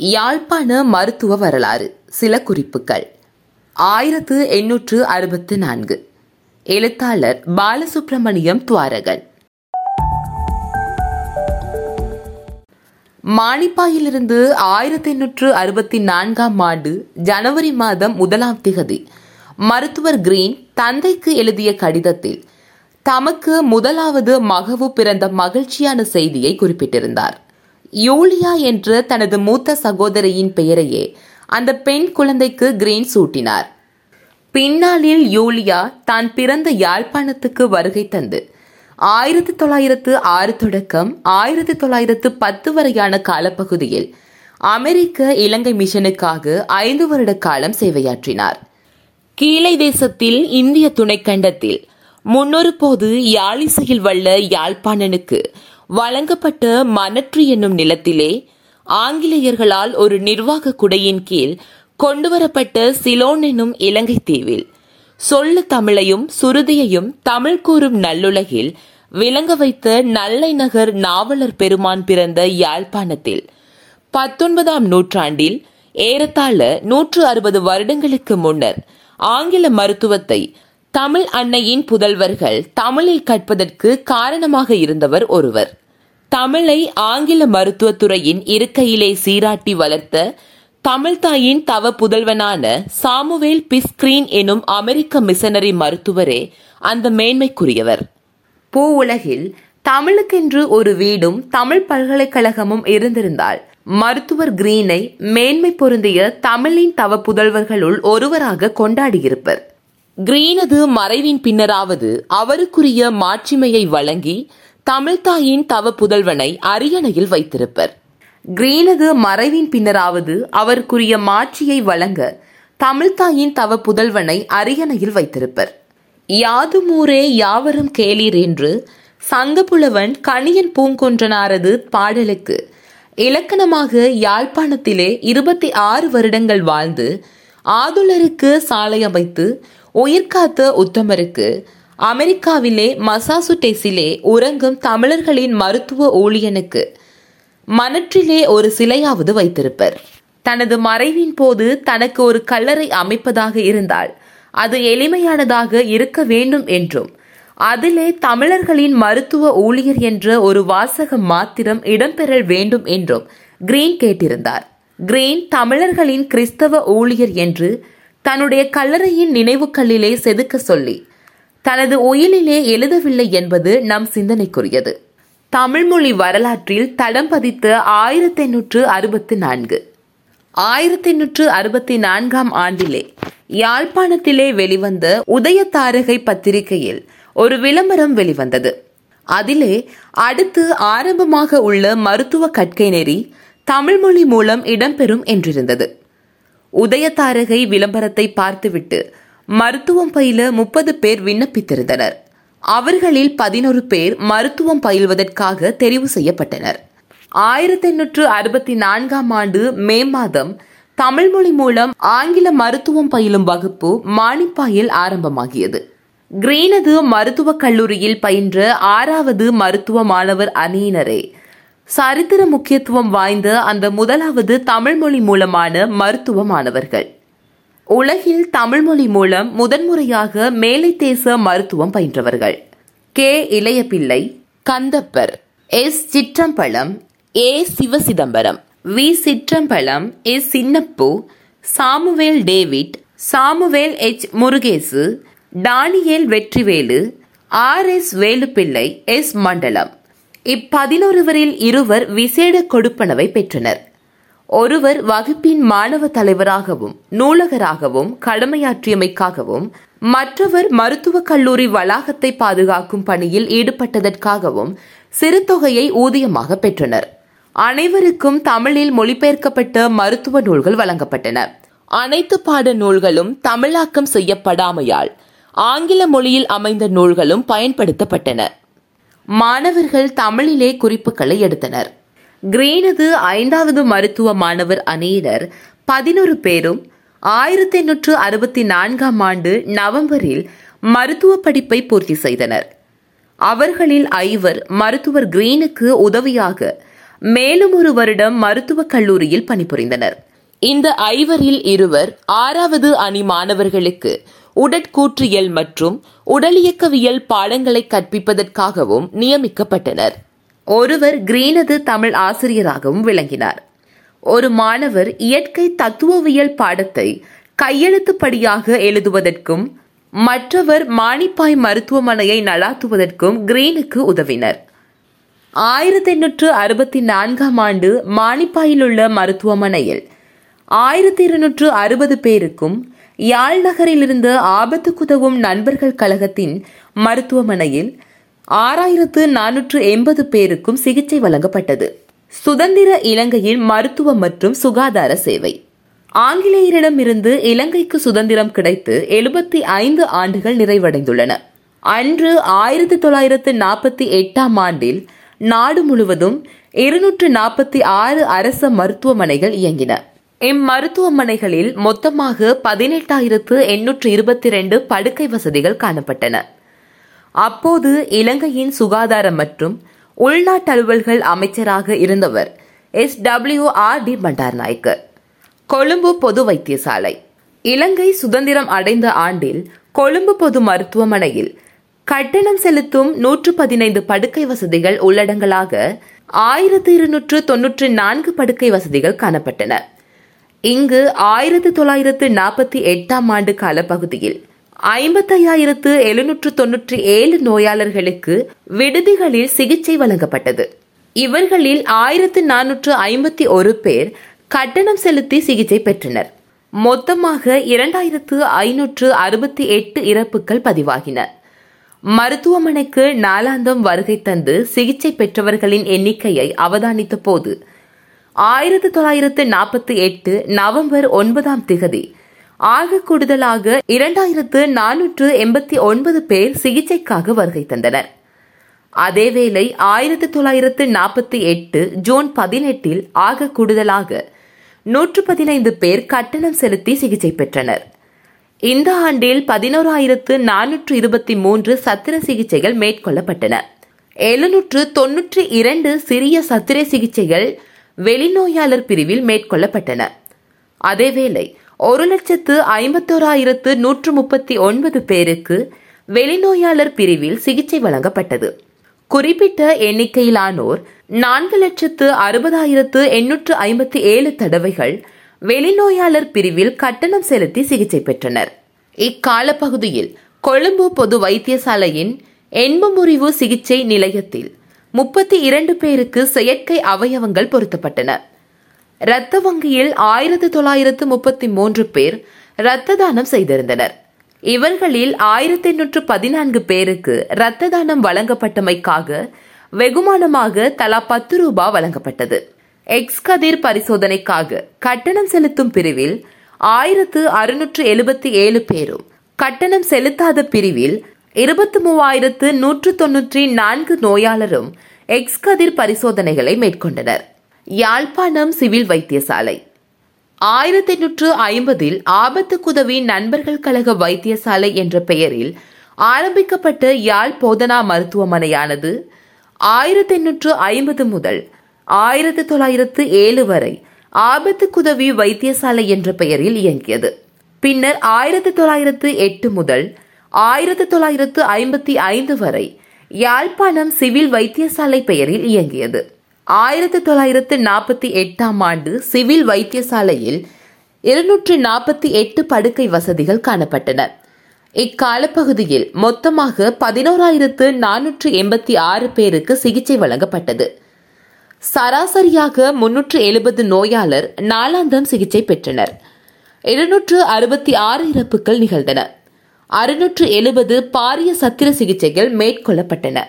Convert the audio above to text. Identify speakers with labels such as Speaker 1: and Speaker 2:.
Speaker 1: யாழ்ப்பாண மருத்துவ வரலாறு. சில குறிப்புகள். ஆயிரத்து எண்ணூற்று அறுபத்து நான்கு. எழுத்தாளர் பாலசுப்ரமணியம் துவாரகன். மானிப்பாயிலிருந்து ஆயிரத்தி எண்ணூற்று அறுபத்தி நான்காம் ஆண்டு ஜனவரி மாதம் முதலாம் திகதி மருத்துவர் கிரீன் தந்தைக்கு எழுதிய கடிதத்தில் தமக்கு முதலாவது மகவு பிறந்த மகிழ்ச்சியான செய்தியை குறிப்பிட்டிருந்தார். யூலியா என்ற தனது மூத்த சகோதரியின் பெயரையே அந்த பெண் குழந்தைக்கு கிரீன் சூட்டினார். பின்னாளில் யூலியா தான் பிறந்த யாழ்ப்பாணத்துக்கு வருகை தந்து. ஆயிரத்தி தொள்ளாயிரத்து ஆறு தொடக்கம் ஆயிரத்தி தொள்ளாயிரத்து பத்து வரையான காலப்பகுதியில் அமெரிக்க இலங்கை மிஷனுக்காக ஐந்து வருட காலம் சேவையாற்றினார். கீழை தேசத்தில் இந்திய துணைக்கண்டத்தில் முன்னொரு போது யாழிசையில் வல்ல யாழ்ப்பாணனுக்கு வழங்கப்பட்ட மணற்று என்னும் நிலத்திலே ஆங்கிலேயர்களால் ஒரு நிர்வாக குடையின் கீழ் கொண்டுவரப்பட்ட சிலோன் என்னும் இலங்கை தீவில். சொல்ல தமிழையும் சுருதியையும் தமிழ் கூறும் நல்லுலகில் விளங்க வைத்த நல்லை நகர் நாவலர் பெருமான் பிறந்த யாழ்ப்பாணத்தில். பத்தொன்பதாம் நூற்றாண்டில் ஏறத்தாழ நூற்று அறுபது வருடங்களுக்கு முன்னர் ஆங்கில மருத்துவத்தை தமிழ் அன்னையின் புதல்வர்கள் தமிழில் கற்பதற்கு காரணமாக இருந்தவர் ஒருவர். தமிழை ஆங்கில மருத்துவத்துறையின் இருக்கையிலே சீராட்டி வளர்த்த தமிழ்தாயின் தவ புதல்வனான சாமுவேல் பிஸ்கிரீன் எனும் அமெரிக்க மிஷனரி மருத்துவரே அந்த மேன்மைக்குரியவர். பூ உலகில் தமிழுக்கென்று ஒரு வீடும் தமிழ் பல்கலைக்கழகமும் இருந்திருந்தால் மருத்துவர் கிரீனை மேன்மை பொருந்திய தமிழின் தவ புதல்வர்களுள் ஒருவராக கொண்டாடியிருப்பர். கிரீனது மறைவின் பின்னராவது அவருக்குரிய மாட்சிமையை வழங்கி தமிழ்தாயின் தவ புதல்வனை அரியணையில் வைத்திருப்பர். கிரீனது மறைவின் பின்னராவது அவருக்குரிய மாட்சியை வழங்க தமிழ்தாயின் தவ புதல்வனை அரியணையில் வைத்திருப்பர். யாதுமூரே யாவரும் கேளீர் என்று சங்கப்புலவன் கணியன் பூங்கொன்றனாரது பாடலுக்கு இலக்கணமாக யாழ்ப்பாணத்திலே இருபத்தி ஆறு வருடங்கள் வாழ்ந்து ஆதுலருக்கு சாலை அமைத்து உயிர்காத்த உத்தமருக்கு அமெரிக்காவிலே மசாசுடேஸிலே உறங்கும் தமிழர்களின் மருத்துவ ஊழியனுக்கு மனற்றிலே ஒரு சிலையாவது வைத்திருப்பர். தனது மறைவின் போது தனக்கு ஒரு கல்லறை அமைப்பதாக இருந்தால் அது எளிமையானதாக இருக்க வேண்டும் என்றும் அதிலே தமிழர்களின் மருத்துவ ஊழியர் என்ற ஒரு வாசகம் மாத்திரம் இடம்பெற வேண்டும் என்றும் கிரீன் கேட்டிருந்தார். கிரீன் தமிழர்களின் கிறிஸ்தவ ஊழியர் என்று தன்னுடைய கல்லறையின் நினைவுக்கல்லிலே செதுக்க சொல்லி தனது உயிலிலே எழுதவில்லை என்பது நம் சிந்தனைக்குரியது. தமிழ்மொழி வரலாற்றில் தடம் பதித்த ஆயிரத்தி எண்ணூற்று அறுபத்தி நான்கு. ஆயிரத்தி எண்ணூற்று அறுபத்தி நான்காம் ஆண்டிலே யாழ்ப்பாணத்திலே வெளிவந்த உதயத்தாரகை பத்திரிகையில் ஒரு விளம்பரம் வெளிவந்தது. அதிலே அடுத்து ஆரம்பமாக உள்ள மருத்துவ கற்கை நெறி தமிழ்மொழி மூலம் இடம்பெறும் என்றிருந்தது. உதயதாரகை விளம்பரத்தை பார்த்துவிட்டு மருத்துவம் பயில முப்பது பேர் விண்ணப்பித்திருந்தனர். அவர்களில் பதினொரு பேர் மருத்துவம் பயில்வதற்காக தெரிவு செய்யப்பட்டனர். ஆயிரத்தி எண்ணூற்று அறுபத்தி நான்காம் ஆண்டு மே மாதம் தமிழ்மொழி மூலம் ஆங்கில மருத்துவம் பயிலும் வகுப்பு மானிப்பாயில் ஆரம்பமாகியது. கிரீனது மருத்துவக் கல்லூரியில் பயின்ற ஆறாவது மருத்துவ மாணவர் அணியினரே. சரித்திர முக்கியத்துவம் வாய்ந்த அந்த முதலாவது தமிழ்மொழி மூலமான மருத்துவ மாணவர்கள் உலகில் தமிழ்மொழி மூலம் முதன்முறையாக மேலை தேச மருத்துவம் பயின்றவர்கள். K. Ilayapillai Kandappar S. Sittampalam A. Sivasithamparam. V. Sittampalam S Chinnappu Samuel David Samuel H. Murugesu Daniel Vettivelu R. S. Velupillai S. Mandalam. இப்பதினொருவரில் இருவர் விசேட கொடுப்பனவை பெற்றனர். ஒருவர் வகுப்பின் மாணவ தலைவராகவும் நூலகராகவும் கடமையாற்றியமைக்காகவும் மற்றவர் மருத்துவக் கல்லூரி வளாகத்தை பாதுகாக்கும் பணியில் ஈடுபட்டதற்காகவும் சிறு தொகையை ஊதியமாக பெற்றனர். அனைவருக்கும் தமிழில் மொழிபெயர்க்கப்பட்ட மருத்துவ நூல்கள் வழங்கப்பட்டன. அனைத்து பாட நூல்களும் தமிழாக்கம் செய்யப்படாமையால் ஆங்கில மொழியில் அமைந்த நூல்களும் பயன்படுத்தப்பட்டன. மாணவர்கள் தமிழிலே குறிப்புகளை எடுத்தனர். கிரீனது ஐந்தாவது மருத்துவ மாணவர் அணியினர் பதினொரு பேரும் ஆயிரத்தி எண்ணூற்று அறுபத்தி நான்காம் ஆண்டு நவம்பரில் மருத்துவ படிப்பை பூர்த்தி செய்தனர். அவர்களில் ஐவர் மருத்துவர் கிரீனுக்கு உதவியாக மேலும் ஒரு வருடம் மருத்துவக் கல்லூரியில் பணிபுரிந்தனர். இந்த ஐவரில் இருவர் ஆறாவது அணி மாணவர்களுக்கு உடற்கூற்றியல் மற்றும் உடலியக்கவியல் பாடங்களை கற்பிப்பதற்காகவும் நியமிக்கப்பட்டனர். ஒருவர் கிரீனது தமிழ் ஆசிரியராகவும் விளங்கினார். ஒரு மாணவர் இயற்கை தத்துவவியல் பாடத்தை கையெழுத்துப்படியாக எழுதுவதற்கும் மற்றவர் மானிப்பாய் மருத்துவமனையை நடாத்துவதற்கும் கிரீனுக்கு உதவினர். ஆயிரத்தி எண்ணூற்று அறுபத்தி நான்காம் ஆண்டு மானிப்பாயில் உள்ள மருத்துவமனையில் ஆயிரத்தி இருநூற்று அறுபது பேருக்கும் யாழ் நகரில் இருந்த ஆபத்துக்குதவும் நண்பர்கள் கழகத்தின் மருத்துவமனையில் ஆறாயிரத்து நானூற்று எண்பது பேருக்கும் சிகிச்சை வழங்கப்பட்டது. சுதந்திர இலங்கையின் மருத்துவ மற்றும் சுகாதார சேவை. ஆங்கிலேயரிடமிருந்து இலங்கைக்கு சுதந்திரம் கிடைத்து எழுபத்தி ஐந்து ஆண்டுகள் நிறைவடைந்துள்ளன. அன்று ஆயிரத்தி தொள்ளாயிரத்து நாற்பத்தி எட்டாம் ஆண்டில் நாடு முழுவதும் இருநூற்று நாற்பத்தி ஆறு அரச மருத்துவமனைகள் இயங்கின. இம்மருத்துவமனைகளில் மொத்தமாக பதினெட்டாயிரத்து எண்ணூற்று இருபத்தி ரெண்டு படுக்கை வசதிகள் காணப்பட்டன. அப்போது இலங்கையின் சுகாதாரம் மற்றும் உள்நாட்டு அலுவல்கள் அமைச்சராக இருந்தவர் S. W. R. D Bandaranaike. Colombo பொது வைத்தியசாலை. இலங்கை சுதந்திரம் அடைந்த ஆண்டில் கொழும்பு பொது மருத்துவமனையில் கட்டணம் செலுத்தும் நூற்று பதினைந்து படுக்கை வசதிகள் உள்ளடங்களாக ஆயிரத்து இருநூற்று தொன்னூற்று நான்கு படுக்கை வசதிகள் காணப்பட்டன. இங்கு ஆயிரத்து தொள்ளாயிரத்து நாற்பத்தி எட்டாம் ஆண்டு காலப்பகுதியில் ஐம்பத்தையாயிரத்து எழுநூற்று தொன்னூற்றி ஏழு நோயாளர்களுக்கு விடுதிகளில் சிகிச்சை வழங்கப்பட்டது. இவர்களில் ஆயிரத்து நானூற்று ஐம்பத்தி ஒரு பேர் கட்டணம் செலுத்தி சிகிச்சை பெற்றனர். மொத்தமாக இரண்டாயிரத்து ஐநூற்று அறுபத்தி எட்டு இறப்புகள் பதிவாகின மருத்துவமனைக்கு நாளாந்தம் வருகை தந்து சிகிச்சை பெற்றவர்களின் எண்ணிக்கையை அவதானித்த போது ஆயிரத்தி தொள்ளாயிரத்து நாற்பத்தி எட்டு நவம்பர் ஒன்பதாம் திகதி ஆக கூடுதலாக இரண்டாயிரத்து நானூற்று எண்பத்தி ஒன்பது பேர் சிகிச்சைக்காக வருகை தந்தனர். அதேவேளை ஆயிரத்தி தொள்ளாயிரத்து நாற்பத்தி எட்டு ஜூன் பதினெட்டில் ஆக கூடுதலாக நூற்று பதினைந்து பேர் கட்டணம் செலுத்தி சிகிச்சை பெற்றனர். இந்த ஆண்டில் பதினோராயிரத்து நானூற்று இருபத்தி மூன்று சத்திர சிகிச்சைகள் மேற்கொள்ளப்பட்டன. எழுநூற்று தொன்னூற்றி இரண்டு சிறிய சத்திர சிகிச்சைகள் வெளிநோயாளர் பிரிவில் மேற்கொள்ளப்பட்டன. அதேவேளை ஒரு லட்சத்து ஐம்பத்தோராயிரத்து நூற்று முப்பத்தி ஒன்பது பேருக்கு வெளிநோயாளர் பிரிவில் சிகிச்சை வழங்கப்பட்டது. குறிப்பிட்ட எண்ணிக்கையிலானோர் நான்கு லட்சத்து அறுபதாயிரத்து எண்ணூற்று ஐம்பத்தி ஏழு தடவைகள் வெளிநோயாளர் பிரிவில் கட்டணம் செலுத்தி சிகிச்சை பெற்றனர். இக்கால பகுதியில் கொழும்பு பொது வைத்தியசாலையின் எண்புமுறிவு சிகிச்சை நிலையத்தில் முப்பத்தி இரண்டு பேருக்கு செயற்கை அவயவங்கள் பொருத்தப்பட்டன. இரத்த வங்கியில் ஆயிரத்து தொள்ளாயிரத்து முப்பத்தி மூன்று பேர் இரத்த தானம் செய்திருந்தனர். இவர்களில் ஆயிரத்தி எண்ணூற்று பதினான்கு பேருக்கு இரத்த தானம் வழங்கப்பட்டமைக்காக வெகுமானமாக தலா பத்து ரூபாய் வழங்கப்பட்டது. எக்ஸ் கதிர் பரிசோதனைக்காக கட்டணம் செலுத்தும் பிரிவில் ஆயிரத்து அறுநூற்று எழுபத்தி ஏழு பேரும். கட்டணம் செலுத்தாத பிரிவில் இருபத்தி மூவாயிரத்து நூற்று தொன்னூற்றி நான்கு நோயாளரும் எக்ஸ் கதிர் பரிசோதனைகளை மேற்கொண்டனர். யாழ்ப்பாணம் சிவில் வைத்தியசாலை. ஆயிரத்தி எண்ணூற்று ஐம்பதில் ஆபத்துக்குதவி நண்பர்கள் கழக வைத்தியசாலை என்ற பெயரில் ஆரம்பிக்கப்பட்ட யாழ் போதனா மருத்துவமனையானது ஆயிரத்தி எண்ணூற்று ஐம்பது முதல் ஆயிரத்தி தொள்ளாயிரத்து ஏழு வரை ஆபத்துக்குதவி வைத்தியசாலை என்ற பெயரில் இயங்கியது. பின்னர் ஆயிரத்தி தொள்ளாயிரத்து எட்டு முதல் ஆயிரத்தி தொள்ளாயிரத்து ஐம்பத்தி ஐந்து வரை யாழ்ப்பாணம் சிவில் வைத்தியசாலை பெயரில் இயங்கியது. ஆயிரத்தி தொள்ளாயிரத்து நாற்பத்தி எட்டாம் ஆண்டு சிவில் வைத்தியசாலையில் இருநூற்று நாற்பத்தி எட்டு படுக்கை வசதிகள் காணப்பட்டன. இக்காலப்பகுதியில் மொத்தமாக பதினோராயிரத்து நானூற்று எண்பத்தி ஆறு பேருக்கு சிகிச்சை வழங்கப்பட்டது. சராசரியாக முன்னூற்று எழுபது நோயாளர் நாளாந்தம் சிகிச்சை பெற்றனர். இருநூற்று அறுபத்தி ஆறு இறப்புகள் நிகழ்ந்தன. அறுநூற்று எழுபது பாரிய சத்திர சிகிச்சைகள் மேற்கொள்ளப்பட்டன.